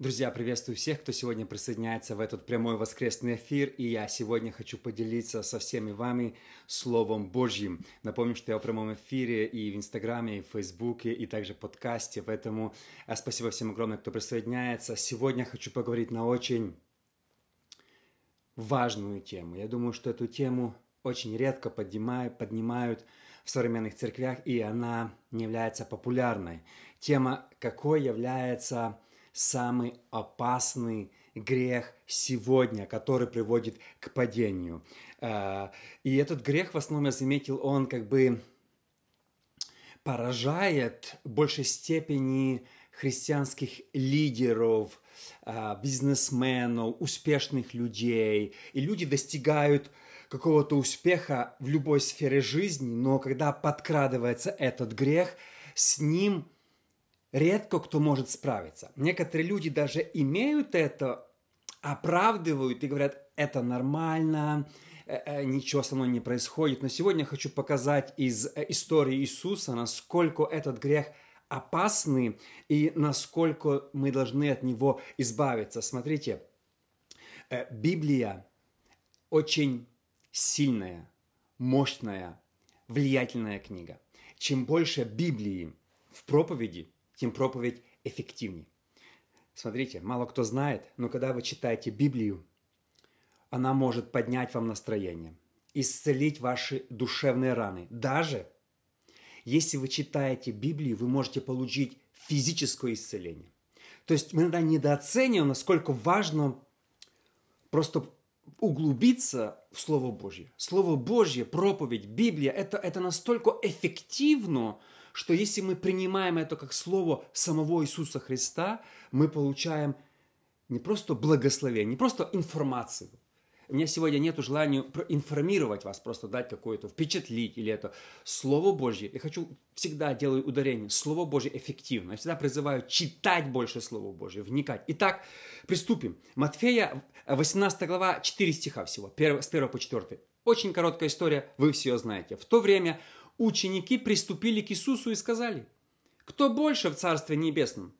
Друзья, приветствую всех, кто сегодня присоединяется в этот прямой воскресный эфир, и я сегодня хочу поделиться со всеми вами Словом Божьим. Напомню, что я в прямом эфире и в Инстаграме, и в Фейсбуке, и также в подкасте, поэтому э, спасибо всем огромное, кто присоединяется. Сегодня хочу поговорить на очень важную тему. Я думаю, что эту тему очень редко поднимают, поднимают в современных церквях, и она не является популярной. Тема какой является самый опасный грех сегодня, который приводит к падению. Э, и этот грех, в основном, я заметил, он как бы поражает в большей степени христианских лидеров, э, бизнесменов, успешных людей. И люди достигают какого-то успеха в любой сфере жизни, но когда подкрадывается этот грех, с ним – редко кто может справиться. Некоторые люди даже имеют это, оправдывают и говорят, это нормально, э, э, ничего со мной не происходит. Но сегодня я хочу показать из э, истории Иисуса, насколько этот грех опасный и насколько мы должны от него избавиться. Смотрите, Библия очень сильная, мощная, влиятельная книга. Чем больше Библии в проповеди, тем проповедь эффективнее. Смотрите, мало кто знает, но когда вы читаете Библию, она может поднять вам настроение, исцелить ваши душевные раны. Даже если вы читаете Библию, вы можете получить физическое исцеление. То есть мы иногда недооцениваем, насколько важно просто углубиться в Слово Божье. Слово Божье, проповедь, Библия, это, это настолько эффективно, что если мы принимаем это как слово самого Иисуса Христа, мы получаем не просто благословение, не просто информацию. У меня сегодня нет желания информировать вас, просто дать какое-то, впечатлить или это Слово Божье. Я хочу, всегда делаю ударение. Слово Божье эффективно. Я всегда призываю читать больше Слово Божье, вникать. Итак, приступим. Матфея, 18 глава, 4 стиха всего, с 1 по 4. Очень короткая история, вы все знаете. В то время ученики приступили к Иисусу и сказали, «Кто больше в Царстве Небесном?»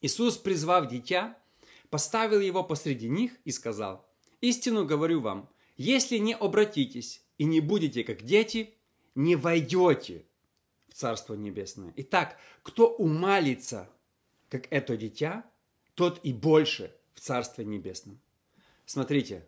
Иисус, призвав дитя, поставил его посреди них и сказал, «Истину говорю вам, если не обратитесь и не будете как дети, не войдете в Царство Небесное. Итак, кто умалится, как это дитя, тот и больше в Царстве Небесном». Смотрите,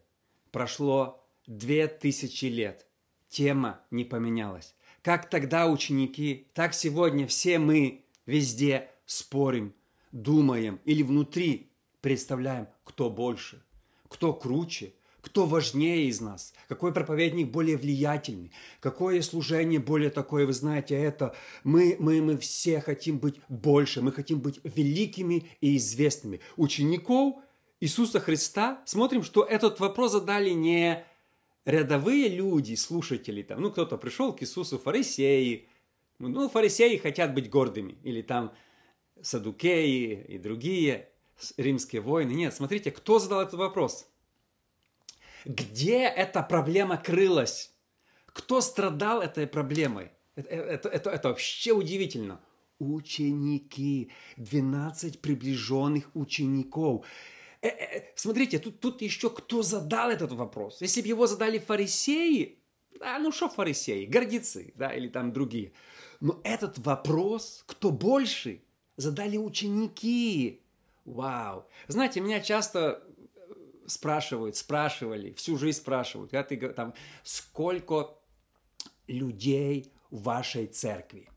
прошло две тысячи лет, тема не поменялась. Как тогда ученики, так сегодня все мы везде спорим, думаем или внутри представляем, кто больше, кто круче, кто важнее из нас, какой проповедник более влиятельный, какое служение более такое, вы знаете, это мы, мы, мы все хотим быть больше, мы хотим быть великими и известными. Учеников Иисуса Христа, смотрим, что этот вопрос задали не рядовые люди, слушатели, там, ну, кто-то пришел к Иисусу, фарисеи, ну, фарисеи хотят быть гордыми, или там садукеи и другие римские воины. Нет, смотрите, кто задал этот вопрос? Где эта проблема крылась? Кто страдал этой проблемой? Это, это, это, это вообще удивительно. Ученики, 12 приближенных учеников. Э, э, смотрите, тут, тут еще кто задал этот вопрос? Если бы его задали фарисеи, а ну что фарисеи, гордецы, да, или там другие. Но этот вопрос, кто больше, задали ученики. Вау. Знаете, меня часто э, спрашивают, спрашивали, всю жизнь спрашивают, когда ты там, сколько людей в вашей церкви?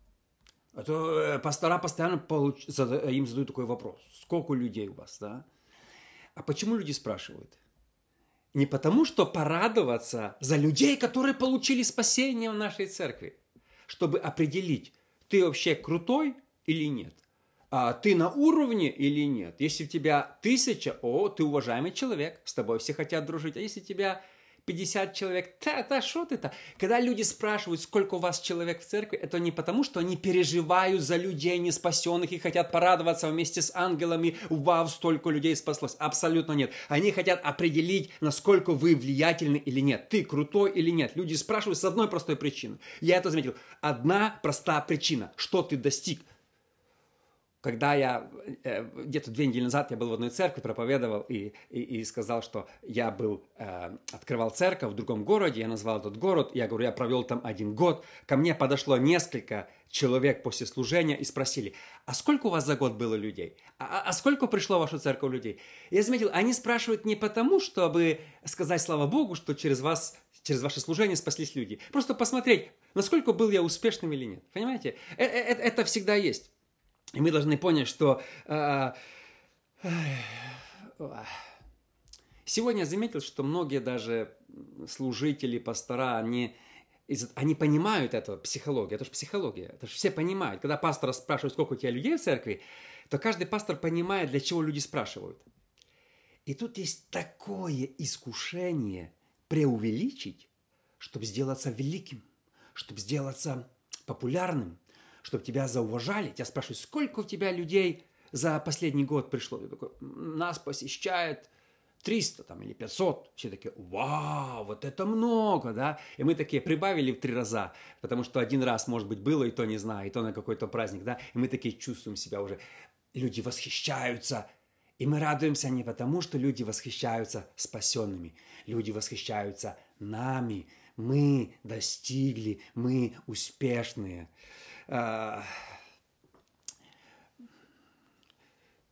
Это пастора постоянно получ... им задают такой вопрос. Сколько людей у вас, да? А почему люди спрашивают? Не потому, что порадоваться за людей, которые получили спасение в нашей церкви, чтобы определить, ты вообще крутой или нет. А ты на уровне или нет. Если у тебя тысяча, о, ты уважаемый человек, с тобой все хотят дружить. А если у тебя 50 человек. Да, да, что ты-то? Когда люди спрашивают, сколько у вас человек в церкви, это не потому, что они переживают за людей неспасенных и хотят порадоваться вместе с ангелами, вау, столько людей спаслось. Абсолютно нет. Они хотят определить, насколько вы влиятельны или нет. Ты крутой или нет. Люди спрашивают с одной простой причины. Я это заметил. Одна простая причина. Что ты достиг? Когда я э, где-то две недели назад я был в одной церкви, проповедовал и, и, и сказал, что я был, э, открывал церковь в другом городе, я назвал этот город, я говорю, я провел там один год, ко мне подошло несколько человек после служения и спросили, а сколько у вас за год было людей? А, а, а сколько пришло в вашу церковь людей? Я заметил, они спрашивают не потому, чтобы сказать слава Богу, что через вас, через ваше служение спаслись люди. Просто посмотреть, насколько был я успешным или нет. Понимаете? Это, это, это всегда есть. И мы должны понять, что э, сегодня я заметил, что многие даже служители, пастора, они, они понимают это, психология, это же психология, это же все понимают. Когда пастор спрашивает, сколько у тебя людей в церкви, то каждый пастор понимает, для чего люди спрашивают. И тут есть такое искушение преувеличить, чтобы сделаться великим, чтобы сделаться популярным, чтобы тебя зауважали. Тебя спрашивают, сколько у тебя людей за последний год пришло? Ты такой, нас посещает 300 там, или 500. Все такие, вау, вот это много, да? И мы такие прибавили в три раза, потому что один раз, может быть, было, и то не знаю, и то на какой-то праздник, да? И мы такие чувствуем себя уже. Люди восхищаются. И мы радуемся не потому, что люди восхищаются спасенными. Люди восхищаются нами. Мы достигли, мы успешные. А,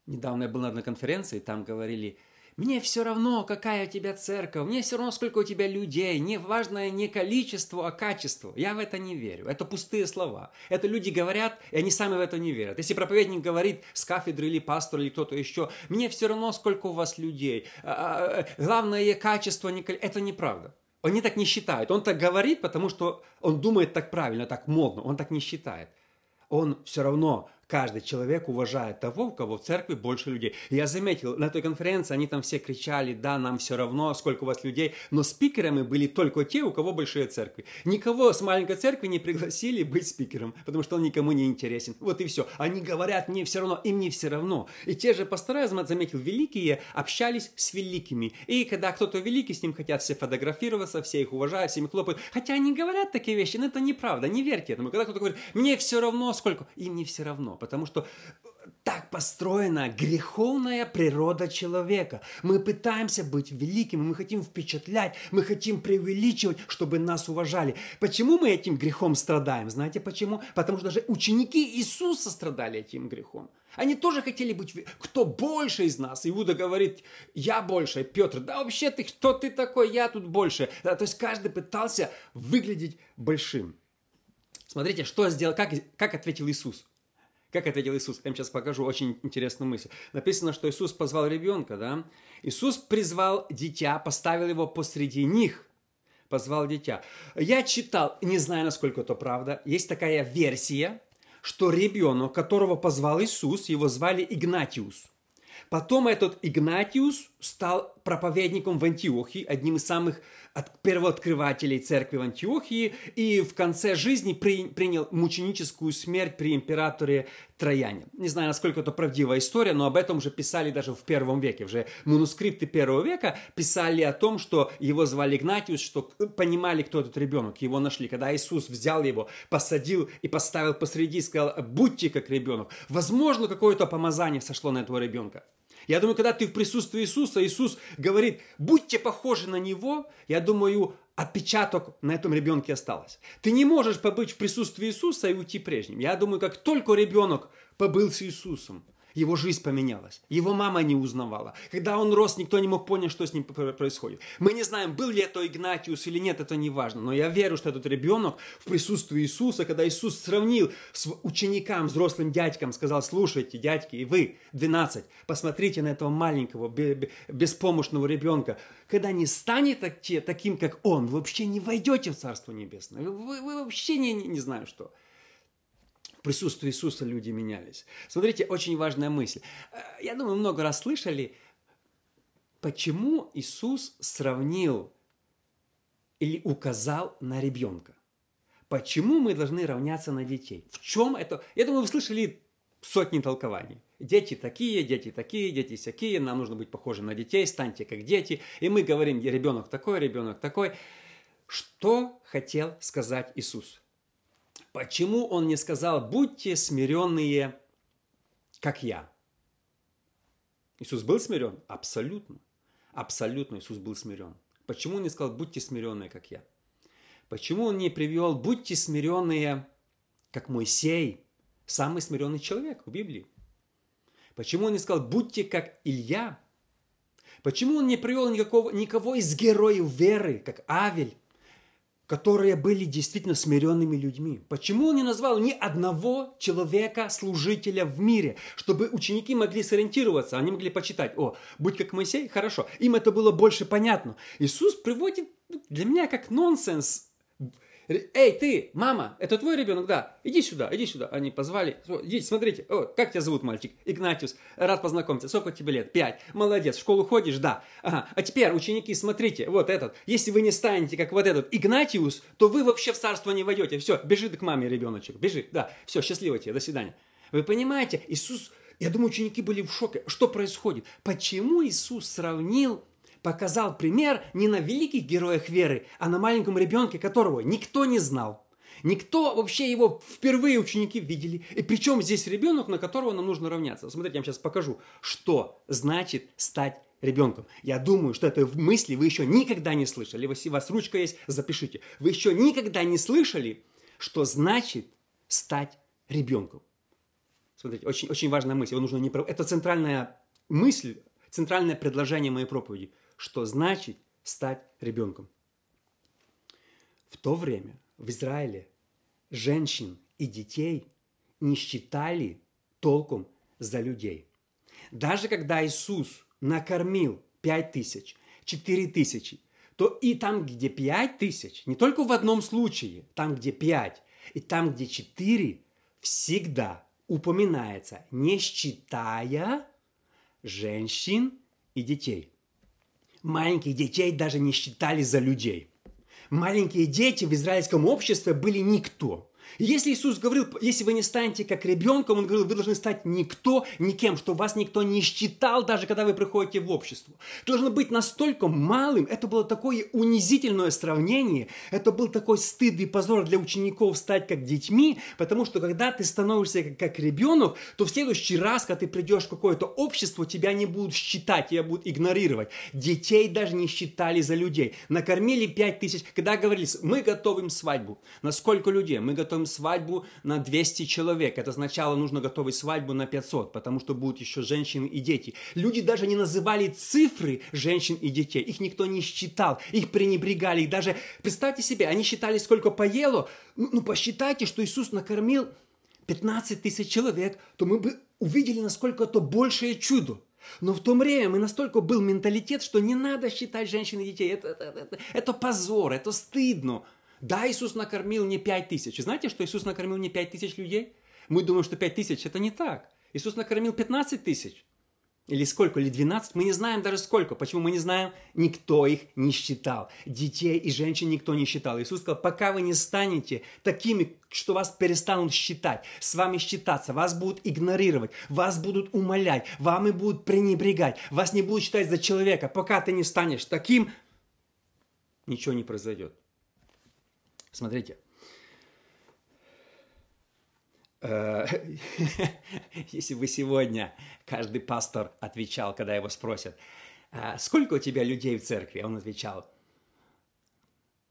недавно я был на одной конференции, там говорили, мне все равно, какая у тебя церковь, мне все равно, сколько у тебя людей, не важно не количество, а качество. Я в это не верю. Это пустые слова. Это люди говорят, и они сами в это не верят. Если проповедник говорит с кафедры или пастор или кто-то еще, мне все равно, сколько у вас людей. А, а, главное качество, не это неправда. Они так не считают. Он так говорит, потому что он думает так правильно, так модно. Он так не считает. Он все равно Каждый человек уважает того, у кого в церкви больше людей. Я заметил, на той конференции они там все кричали, да, нам все равно, сколько у вас людей, но спикерами были только те, у кого большие церкви. Никого с маленькой церкви не пригласили быть спикером, потому что он никому не интересен. Вот и все. Они говорят, мне все равно, им не все равно. И те же пастора, я заметил, великие общались с великими. И когда кто-то великий, с ним хотят все фотографироваться, все их уважают, все им хлопают. Хотя они говорят такие вещи, но это неправда, не верьте этому. Когда кто-то говорит, мне все равно, сколько, им не все равно потому что так построена греховная природа человека. Мы пытаемся быть великими, мы хотим впечатлять, мы хотим преувеличивать, чтобы нас уважали. Почему мы этим грехом страдаем? Знаете почему? Потому что даже ученики Иисуса страдали этим грехом. Они тоже хотели быть, кто больше из нас. Иуда говорит, я больше. Петр, да вообще ты, кто ты такой, я тут больше. Да, то есть каждый пытался выглядеть большим. Смотрите, что сделал, как, как ответил Иисус. Как ответил Иисус? Я вам сейчас покажу очень интересную мысль. Написано, что Иисус позвал ребенка, да? Иисус призвал дитя, поставил его посреди них. Позвал дитя. Я читал, не знаю, насколько это правда, есть такая версия, что ребенок, которого позвал Иисус, его звали Игнатиус. Потом этот Игнатиус стал проповедником в Антиохии, одним из самых от первооткрывателей церкви в Антиохии и в конце жизни при, принял мученическую смерть при императоре Трояне. Не знаю, насколько это правдивая история, но об этом уже писали даже в первом веке. Уже манускрипты первого века писали о том, что его звали Игнатиус, что понимали, кто этот ребенок. Его нашли. Когда Иисус взял его, посадил и поставил посреди, сказал, будьте как ребенок. Возможно, какое-то помазание сошло на этого ребенка. Я думаю, когда ты в присутствии Иисуса, Иисус говорит, будьте похожи на Него, я думаю, отпечаток на этом ребенке осталось. Ты не можешь побыть в присутствии Иисуса и уйти прежним. Я думаю, как только ребенок побыл с Иисусом, его жизнь поменялась. Его мама не узнавала. Когда он рос, никто не мог понять, что с ним происходит. Мы не знаем, был ли это Игнатиус или нет, это не важно. Но я верю, что этот ребенок в присутствии Иисуса, когда Иисус сравнил с ученикам, взрослым дядькам, сказал, слушайте, дядьки, и вы, 12, посмотрите на этого маленького, беспомощного ребенка. Когда не станет таким, как он, вы вообще не войдете в Царство Небесное. Вы, вы вообще не, не, не знаю что в присутствии Иисуса люди менялись. Смотрите, очень важная мысль. Э, я думаю, много раз слышали, почему Иисус сравнил или указал на ребенка. Почему мы должны равняться на детей? В чем это? Я думаю, вы слышали сотни толкований. Дети такие, дети такие, дети всякие, нам нужно быть похожим на детей, станьте как дети. И мы говорим, ребенок такой, ребенок такой. Что хотел сказать Иисус? Почему он не сказал, будьте смиренные как я. Иисус был смирен? Абсолютно. Абсолютно Иисус был смирен. Почему он не сказал, будьте смиренные, как я? Почему он не привел, будьте смиренные, как Моисей, самый смиренный человек в Библии? Почему он не сказал, будьте как Илья? Почему он не привел никакого, никого из героев веры, как Авель, которые были действительно смиренными людьми? Почему он не назвал ни одного человека, служителя в мире, чтобы ученики могли сориентироваться, они могли почитать, о, будь как Моисей, хорошо, им это было больше понятно. Иисус приводит для меня как нонсенс Эй, ты, мама, это твой ребенок? Да. Иди сюда, иди сюда. Они позвали. Иди, смотрите. О, как тебя зовут, мальчик? Игнатиус. Рад познакомиться. Сколько тебе лет? Пять. Молодец. В школу ходишь? Да. Ага. А теперь, ученики, смотрите. Вот этот. Если вы не станете, как вот этот Игнатиус, то вы вообще в царство не войдете. Все, бежи к маме, ребеночек. Бежи. Да. Все, счастливо тебе. До свидания. Вы понимаете, Иисус... Я думаю, ученики были в шоке. Что происходит? Почему Иисус сравнил показал пример не на великих героях веры, а на маленьком ребенке, которого никто не знал. Никто вообще его впервые ученики видели. И причем здесь ребенок, на которого нам нужно равняться. Смотрите, я вам сейчас покажу, что значит стать ребенком. Я думаю, что этой мысли вы еще никогда не слышали. Если у вас ручка есть, запишите. Вы еще никогда не слышали, что значит стать ребенком. Смотрите, очень, очень важная мысль. Его нужно не... Это центральная мысль, центральное предложение моей проповеди что значит стать ребенком. В то время в Израиле женщин и детей не считали толком за людей. Даже когда Иисус накормил пять тысяч, четыре тысячи, то и там, где пять тысяч, не только в одном случае, там, где пять, и там, где четыре, всегда упоминается, не считая женщин и детей. Маленьких детей даже не считали за людей. Маленькие дети в израильском обществе были никто. Если Иисус говорил, если вы не станете как ребенком, Он говорил, вы должны стать никто, никем, что вас никто не считал, даже когда вы приходите в общество. Должно быть настолько малым, это было такое унизительное сравнение, это был такой стыд и позор для учеников стать как детьми, потому что когда ты становишься как, как ребенок, то в следующий раз, когда ты придешь в какое-то общество, тебя не будут считать, тебя будут игнорировать. Детей даже не считали за людей. Накормили пять тысяч, когда говорили, мы готовим свадьбу. На сколько людей? Мы готовим свадьбу на 200 человек. Это сначала нужно готовить свадьбу на 500, потому что будут еще женщины и дети. Люди даже не называли цифры женщин и детей. Их никто не считал, их пренебрегали. Их даже, представьте себе, они считали, сколько поело. Ну, ну посчитайте, что Иисус накормил 15 тысяч человек, то мы бы увидели, насколько это большее чудо. Но в то время мы настолько был менталитет, что не надо считать женщин и детей. Это, это, это, это позор, это стыдно. Да, Иисус накормил не пять тысяч. Знаете, что Иисус накормил не пять тысяч людей? Мы думаем, что пять тысяч – это не так. Иисус накормил 15 тысяч. Или сколько, или 12, мы не знаем даже сколько. Почему мы не знаем? Никто их не считал. Детей и женщин никто не считал. Иисус сказал, пока вы не станете такими, что вас перестанут считать, с вами считаться, вас будут игнорировать, вас будут умолять, вами будут пренебрегать, вас не будут считать за человека. Пока ты не станешь таким, ничего не произойдет. Смотрите. Э, если бы сегодня каждый пастор отвечал, когда его спросят, «А сколько у тебя людей в церкви, он отвечал,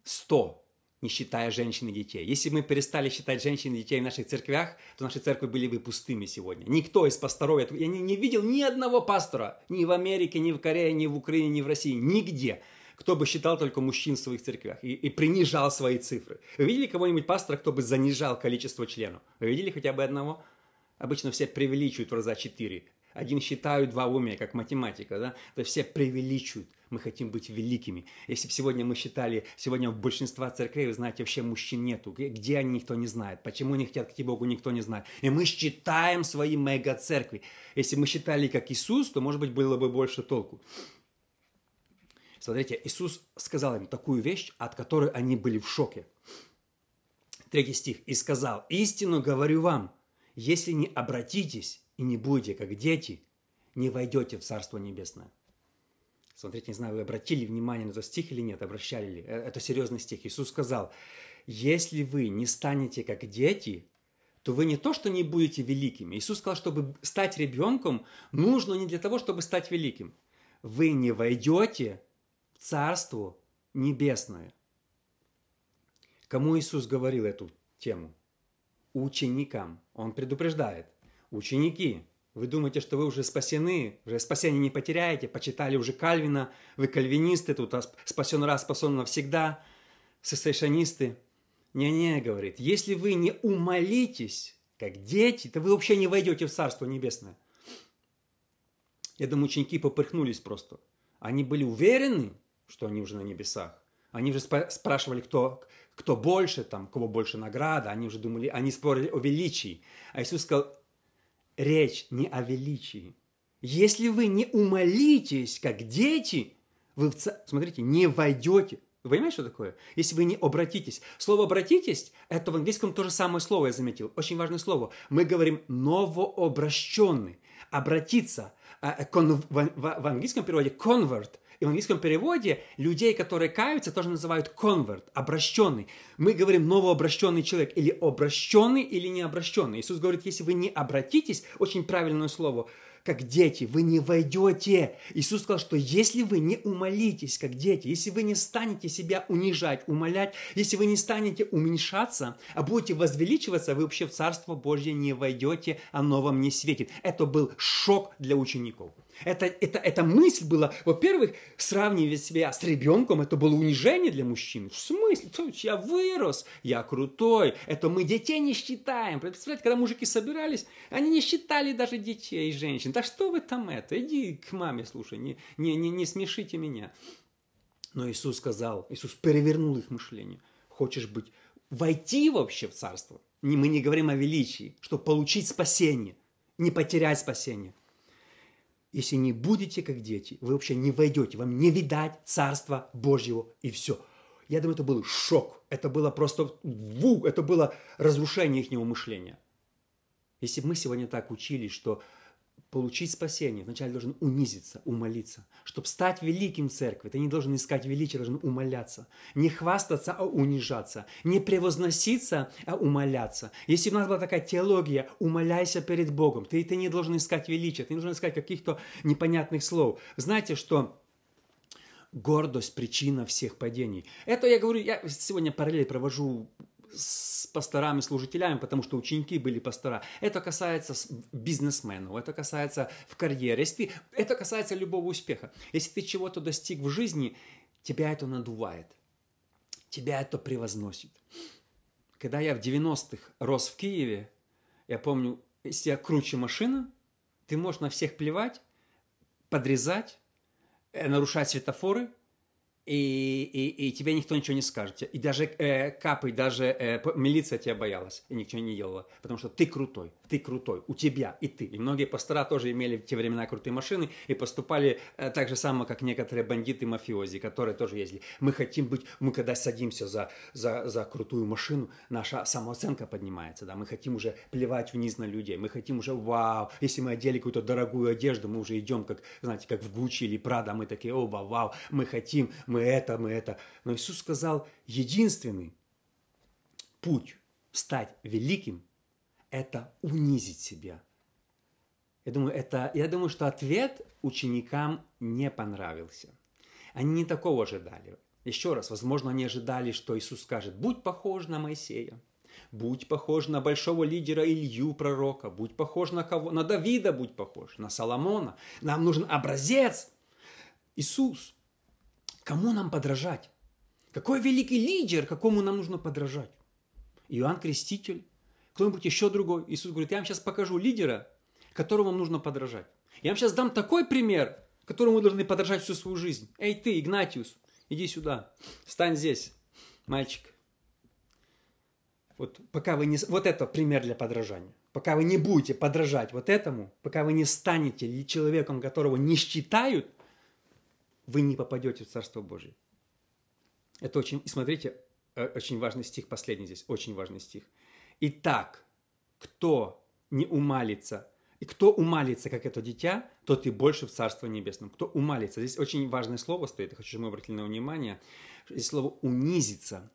сто, не считая женщин и детей. Если бы мы перестали считать женщин и детей в наших церквях, то наши церкви были бы пустыми сегодня. Никто из пасторов, я не, не видел ни одного пастора, ни в Америке, ни в Корее, ни в Украине, ни в России, нигде – кто бы считал только мужчин в своих церквях и, и принижал свои цифры. Вы видели кого-нибудь пастора, кто бы занижал количество членов? Вы видели хотя бы одного? Обычно все преувеличивают в раза четыре. Один считают, два умея, как математика, да? То есть все преувеличивают. Мы хотим быть великими. Если бы сегодня мы считали, сегодня в большинстве церквей, вы знаете, вообще мужчин нету. Где они, никто не знает. Почему они хотят идти Богу, никто не знает. И мы считаем свои мега-церкви. Если мы считали как Иисус, то, может быть, было бы больше толку. Смотрите, Иисус сказал им такую вещь, от которой они были в шоке. Третий стих. «И сказал, истину говорю вам, если не обратитесь и не будете как дети, не войдете в Царство Небесное». Смотрите, не знаю, вы обратили внимание на этот стих или нет, обращали ли. Э, это серьезный стих. Иисус сказал, если вы не станете как дети, то вы не то, что не будете великими. Иисус сказал, чтобы стать ребенком, нужно не для того, чтобы стать великим. Вы не войдете в Царство Небесное. Кому Иисус говорил эту тему? Ученикам. Он предупреждает. Ученики, вы думаете, что вы уже спасены, уже спасение не потеряете, почитали уже Кальвина, вы кальвинисты, тут спасен раз, спасен навсегда, сессейшонисты. Не-не, говорит, если вы не умолитесь, как дети, то вы вообще не войдете в Царство Небесное. Я думаю, ученики поперхнулись просто. Они были уверены, что они уже на небесах. Они уже спрашивали, кто, кто больше, там, кого больше награда. Они уже думали, они спорили о величии. А Иисус сказал, речь не о величии. Если вы не умолитесь, как дети, вы, в ца... смотрите, не войдете. Вы понимаете, что такое? Если вы не обратитесь. Слово «обратитесь» – это в английском то же самое слово, я заметил. Очень важное слово. Мы говорим «новообращенный». Обратиться. А, э, в английском переводе «convert» И в английском переводе людей, которые каются, тоже называют convert, обращенный. Мы говорим новообращенный человек, или обращенный, или не обращенный. Иисус говорит, если вы не обратитесь, очень правильное слово, как дети, вы не войдете. Иисус сказал, что если вы не умолитесь, как дети, если вы не станете себя унижать, умолять, если вы не станете уменьшаться, а будете возвеличиваться, вы вообще в Царство Божье не войдете, оно вам не светит. Это был шок для учеников. Это, это, эта мысль была, во-первых, сравнивать себя с ребенком, это было унижение для мужчины. В смысле? Я вырос, я крутой. Это мы детей не считаем. Представляете, когда мужики собирались, они не считали даже детей и женщин. Да что вы там это? Иди к маме, слушай, не, не, не, не смешите меня. Но Иисус сказал, Иисус перевернул их мышление. Хочешь быть, войти вообще в царство? Мы не говорим о величии, чтобы получить спасение, не потерять спасение. Если не будете как дети, вы вообще не войдете, вам не видать Царства Божьего и все. Я думаю, это был шок. Это было просто ву, это было разрушение их мышления. Если бы мы сегодня так учились, что получить спасение, вначале должен унизиться, умолиться. Чтобы стать великим в церкви, ты не должен искать величия, должен умоляться. Не хвастаться, а унижаться. Не превозноситься, а умоляться. Если у нас была такая теология, умоляйся перед Богом. Ты, ты не должен искать величия, ты не должен искать каких-то непонятных слов. Знаете, что гордость – причина всех падений. Это я говорю, я сегодня параллель провожу с пасторами, служителями, потому что ученики были пастора. Это касается бизнесменов, это касается в карьере, если это касается любого успеха. Если ты чего-то достиг в жизни, тебя это надувает, тебя это превозносит. Когда я в 90-х рос в Киеве, я помню, если я круче машина, ты можешь на всех плевать, подрезать, э, нарушать светофоры – и, и, и тебе никто ничего не скажет. И даже э, капы, даже э, милиция тебя боялась и ничего не делала, потому что ты крутой, ты крутой, у тебя и ты. И многие пастора тоже имели в те времена крутые машины и поступали э, так же само, как некоторые бандиты мафиози, которые тоже ездили. Мы хотим быть, мы когда садимся за, за, за крутую машину, наша самооценка поднимается, да, мы хотим уже плевать вниз на людей, мы хотим уже, вау, если мы одели какую-то дорогую одежду, мы уже идем, как, знаете, как в Гуччи или Прада, мы такие, о, вау, вау, мы хотим, мы мы это, мы это. Но Иисус сказал, единственный путь стать великим – это унизить себя. Я думаю, это, я думаю, что ответ ученикам не понравился. Они не такого ожидали. Еще раз, возможно, они ожидали, что Иисус скажет, будь похож на Моисея, будь похож на большого лидера Илью, пророка, будь похож на кого, на Давида будь похож, на Соломона. Нам нужен образец. Иисус. Кому нам подражать? Какой великий лидер, какому нам нужно подражать? Иоанн Креститель? Кто-нибудь еще другой? Иисус говорит, я вам сейчас покажу лидера, которому вам нужно подражать. Я вам сейчас дам такой пример, которому вы должны подражать всю свою жизнь. Эй ты, Игнатиус, иди сюда, стань здесь, мальчик. Вот пока вы не... Вот это пример для подражания. Пока вы не будете подражать вот этому, пока вы не станете человеком, которого не считают, вы не попадете в Царство Божие. Это очень, и смотрите, э, очень важный стих, последний здесь, очень важный стих. Итак, кто не умалится, и кто умалится, как это дитя, тот и больше в Царство Небесном. Кто умалится. Здесь очень важное слово стоит, я хочу, чтобы мы обратили на внимание. Здесь слово «унизиться».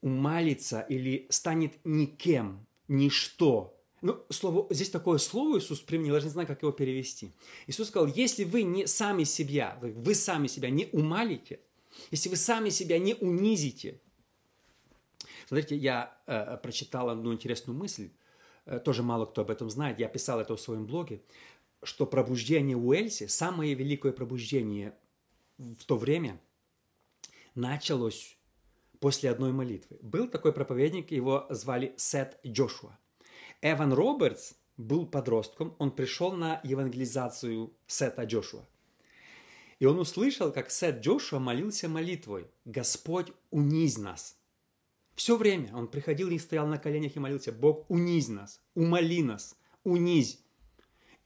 Умалится или станет никем, ничто. Ну, слово, здесь такое слово Иисус применил, я даже не знаю, как его перевести. Иисус сказал, если вы не сами себя, вы сами себя не умалите, если вы сами себя не унизите. Смотрите, я э, прочитал одну интересную мысль, э, тоже мало кто об этом знает, я писал это в своем блоге, что пробуждение Уэльси, самое великое пробуждение в то время, началось после одной молитвы. Был такой проповедник, его звали Сет Джошуа. Эван Робертс был подростком, он пришел на евангелизацию Сета Джошуа. И он услышал, как Сет Джошуа молился молитвой «Господь, унизь нас». Все время он приходил и стоял на коленях и молился «Бог, унизь нас, умоли нас, унизь».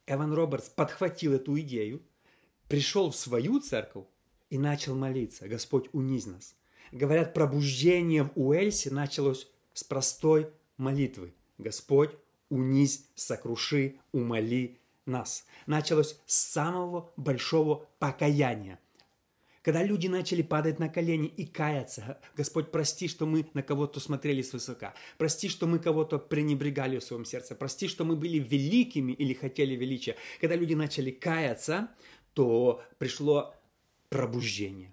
Эван Робертс подхватил эту идею, пришел в свою церковь и начал молиться «Господь, унизь нас». Говорят, пробуждение в Уэльсе началось с простой молитвы. Господь, унизь, сокруши, умоли нас. Началось с самого большого покаяния. Когда люди начали падать на колени и каяться, Господь, прости, что мы на кого-то смотрели свысока. Прости, что мы кого-то пренебрегали в своем сердце. Прости, что мы были великими или хотели величия. Когда люди начали каяться, то пришло пробуждение.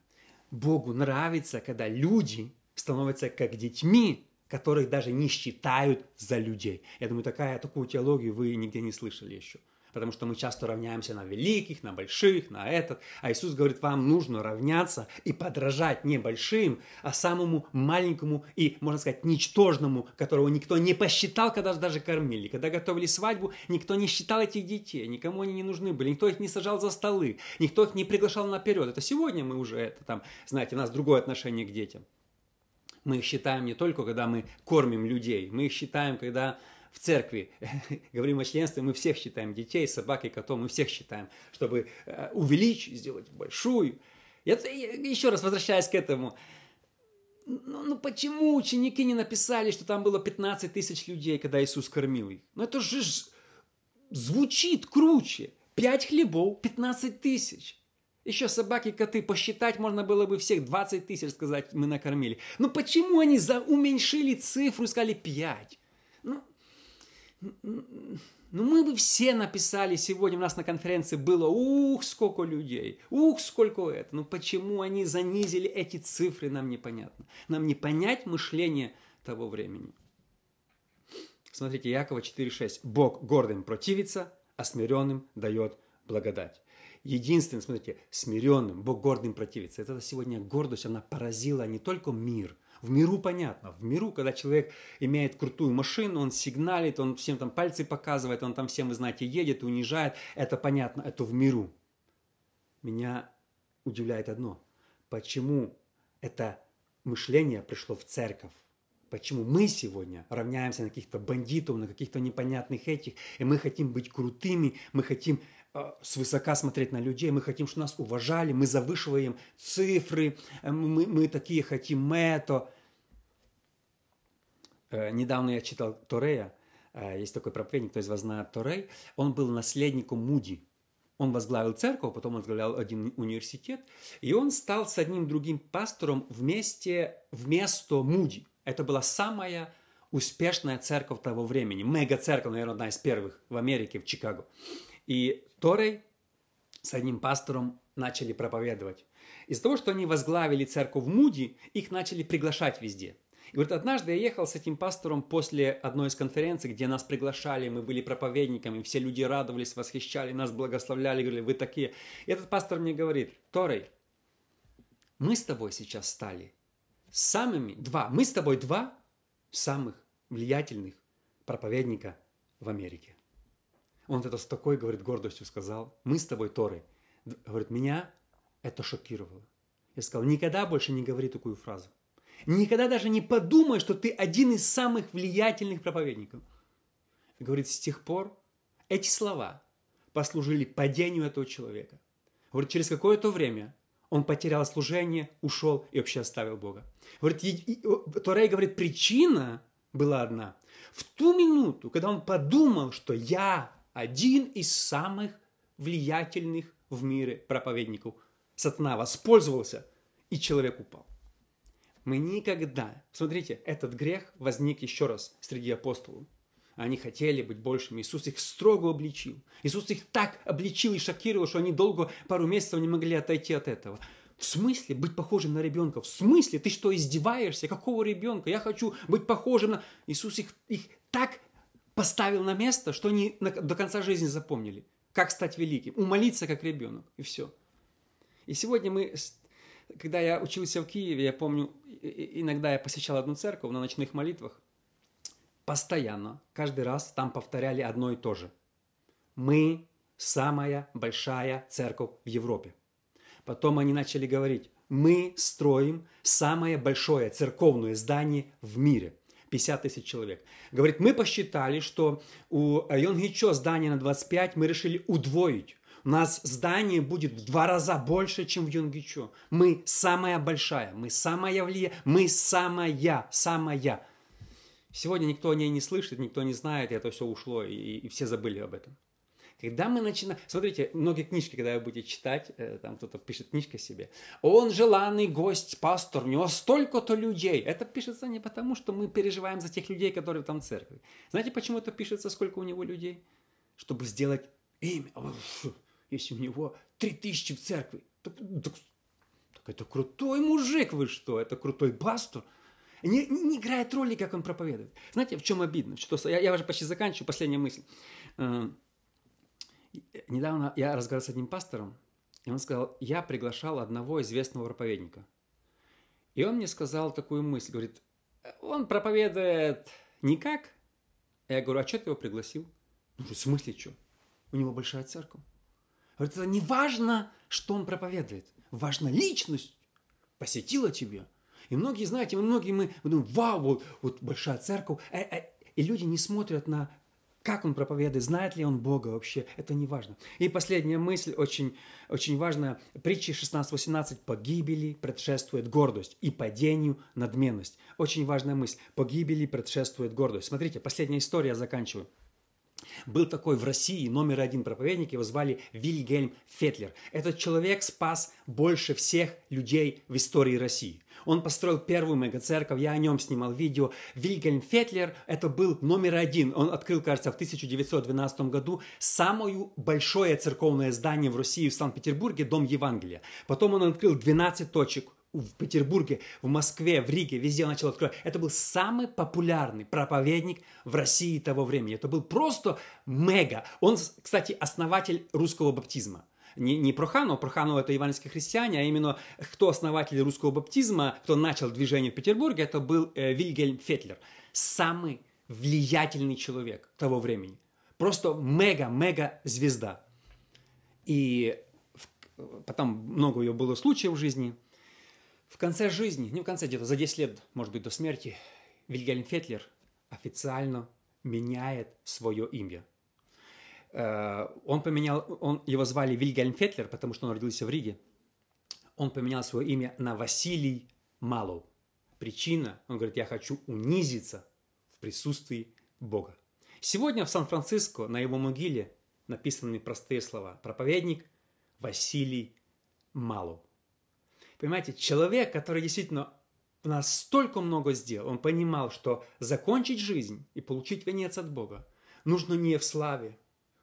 Богу нравится, когда люди становятся как детьми, которых даже не считают за людей. Я думаю, такая, такую теологию вы нигде не слышали еще. Потому что мы часто равняемся на великих, на больших, на этот. А Иисус говорит, вам нужно равняться и подражать не большим, а самому маленькому и, можно сказать, ничтожному, которого никто не посчитал, когда даже кормили. Когда готовили свадьбу, никто не считал этих детей, никому они не нужны были, никто их не сажал за столы, никто их не приглашал наперед. Это сегодня мы уже, это там, знаете, у нас другое отношение к детям. Мы их считаем не только, когда мы кормим людей, мы их считаем, когда в церкви говорим о членстве, мы всех считаем детей, собак и котов, мы всех считаем, чтобы э, увеличить, сделать большую. Я, еще раз возвращаясь к этому, ну, ну почему ученики не написали, что там было 15 тысяч людей, когда Иисус кормил их? Ну это же звучит круче. Пять хлебов, 15 тысяч. Еще собаки, коты, посчитать можно было бы всех 20 тысяч, сказать, мы накормили. Ну почему они за, уменьшили цифру и сказали 5? Ну, ну, мы бы все написали сегодня у нас на конференции было, ух, сколько людей, ух, сколько это. Ну, почему они занизили эти цифры, нам непонятно. Нам не понять мышление того времени. Смотрите, Якова 4.6. Бог гордым противится, а смиренным дает благодать. Единственное, смотрите, смиренным, Бог гордым противится. Это сегодня гордость, она поразила не только мир – в миру понятно. В миру, когда человек имеет крутую машину, он сигналит, он всем там пальцы показывает, он там всем, вы знаете, едет, унижает. Это понятно, это в миру. Меня удивляет одно. Почему это мышление пришло в церковь? Почему мы сегодня равняемся на каких-то бандитов, на каких-то непонятных этих, и мы хотим быть крутыми, мы хотим свысока смотреть на людей, мы хотим, чтобы нас уважали, мы завышиваем цифры, э, мы, мы такие хотим это. Э, недавно я читал Торея, э, есть такой проповедник, кто из вас знает Торей, он был наследником Муди. Он возглавил церковь, потом он возглавлял один университет, и он стал с одним другим пастором вместе, вместо Муди. Это была самая успешная церковь того времени. Мега-церковь, наверное, одна из первых в Америке, в Чикаго. И Торей с одним пастором начали проповедовать. Из-за того, что они возглавили церковь в Муди, их начали приглашать везде. И говорит, однажды я ехал с этим пастором после одной из конференций, где нас приглашали, мы были проповедниками, все люди радовались, восхищали, нас благословляли, говорили, вы такие. И этот пастор мне говорит, Торей, мы с тобой сейчас стали самыми, два, мы с тобой два самых влиятельных проповедника в Америке. Он это с такой, говорит, гордостью сказал. Мы с тобой, Торы. Говорит, меня это шокировало. Я сказал, никогда больше не говори такую фразу. Никогда даже не подумай, что ты один из самых влиятельных проповедников. И говорит, с тех пор эти слова послужили падению этого человека. Говорит, через какое-то время он потерял служение, ушел и вообще оставил Бога. Говорит, Торей говорит, причина была одна. В ту минуту, когда он подумал, что я один из самых влиятельных в мире проповедников, сатана воспользовался, и человек упал. Мы никогда... Смотрите, этот грех возник еще раз среди апостолов. Они хотели быть большими. Иисус их строго обличил. Иисус их так обличил и шокировал, что они долго, пару месяцев не могли отойти от этого. В смысле быть похожим на ребенка? В смысле? Ты что, издеваешься? Какого ребенка? Я хочу быть похожим на... Иисус их, их так поставил на место, что они до конца жизни запомнили. Как стать великим? Умолиться, как ребенок. И все. И сегодня мы, когда я учился в Киеве, я помню, иногда я посещал одну церковь на ночных молитвах. Постоянно, каждый раз там повторяли одно и то же. Мы самая большая церковь в Европе. Потом они начали говорить, мы строим самое большое церковное здание в мире. 50 тысяч человек. Говорит, мы посчитали, что у Йонгичо здание на 25 мы решили удвоить. У нас здание будет в два раза больше, чем в Йонгичо. Мы самая большая, мы самая влия, мы самая, самая. Сегодня никто о ней не слышит, никто не знает, это все ушло, и, и все забыли об этом. Когда мы начинаем... Смотрите, многие книжки, когда вы будете читать, э, там кто-то пишет книжка себе. Он желанный гость, пастор, у него столько-то людей. Это пишется не потому, что мы переживаем за тех людей, которые там в церкви. Знаете, почему это пишется, сколько у него людей? Чтобы сделать имя. Если у него три тысячи в церкви, так, так, так это крутой мужик, вы что? Это крутой пастор. Не, не играет роли, как он проповедует. Знаете, в чем обидно? Что, я, я уже почти заканчиваю, последняя мысль. Недавно я разговаривал с одним пастором, и он сказал, я приглашал одного известного проповедника. И он мне сказал такую мысль, говорит, он проповедует никак. Я говорю, а что ты его пригласил? Ну, в смысле, что? У него большая церковь. Говорит, это не важно, что он проповедует. Важна личность. Посетила тебя. И многие, знаете, многие мы думаем, вау, вот, вот большая церковь. Э, э, и люди не смотрят на как он проповедует, знает ли он Бога вообще, это не важно. И последняя мысль, очень, очень важная. Притчи 16.18. Погибели предшествует гордость и падению надменность. Очень важная мысль. Погибели предшествует гордость. Смотрите, последняя история, я заканчиваю. Был такой в России номер один проповедник, его звали Вильгельм Фетлер. Этот человек спас больше всех людей в истории России. Он построил первую мегацерковь, я о нем снимал видео. Вильгельм Фетлер, это был номер один. Он открыл, кажется, в 1912 году самое большое церковное здание в России, в Санкт-Петербурге, Дом Евангелия. Потом он открыл 12 точек в Петербурге, в Москве, в Риге, везде он начал открывать. Это был самый популярный проповедник в России того времени. Это был просто мега. Он, кстати, основатель русского баптизма не, не Проханов, Проханов это евангельские христиане, а именно кто основатель русского баптизма, кто начал движение в Петербурге, это был э, Вильгельм Фетлер. Самый влиятельный человек того времени. Просто мега-мега звезда. И потом много ее было случаев в жизни. В конце жизни, не в конце, где-то за 10 лет, может быть, до смерти, Вильгельм Фетлер официально меняет свое имя. Э, он поменял, он, его звали Вильгельм Фетлер, потому что он родился в Риге. Он поменял свое имя на Василий Малов. Причина, он говорит, я хочу унизиться в присутствии Бога. Сегодня в Сан-Франциско на его могиле написаны простые слова. Проповедник Василий Малов. Понимаете, человек, который действительно у нас столько много сделал, он понимал, что закончить жизнь и получить венец от Бога нужно не в славе,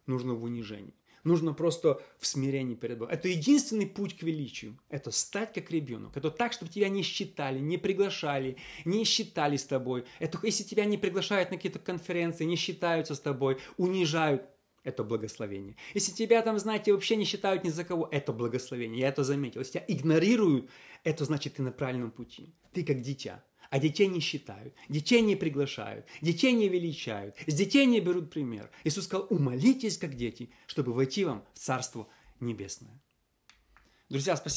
нужно в унижении. Нужно просто в смирении перед Богом. Это единственный путь к величию. Это стать как ребенок. Это так, чтобы тебя не считали, не приглашали, не считали с тобой. Это если тебя не приглашают на какие-то конференции, не считаются с тобой, унижают, это благословение. Если тебя там, знаете, вообще не считают ни за кого, это благословение. Я это заметил. Если тебя игнорируют, это значит, ты на правильном пути. Ты как дитя. А детей не считают, детей не приглашают, детей не величают, с детей не берут пример. Иисус сказал, умолитесь, как дети, чтобы войти вам в Царство Небесное. Друзья, спасибо.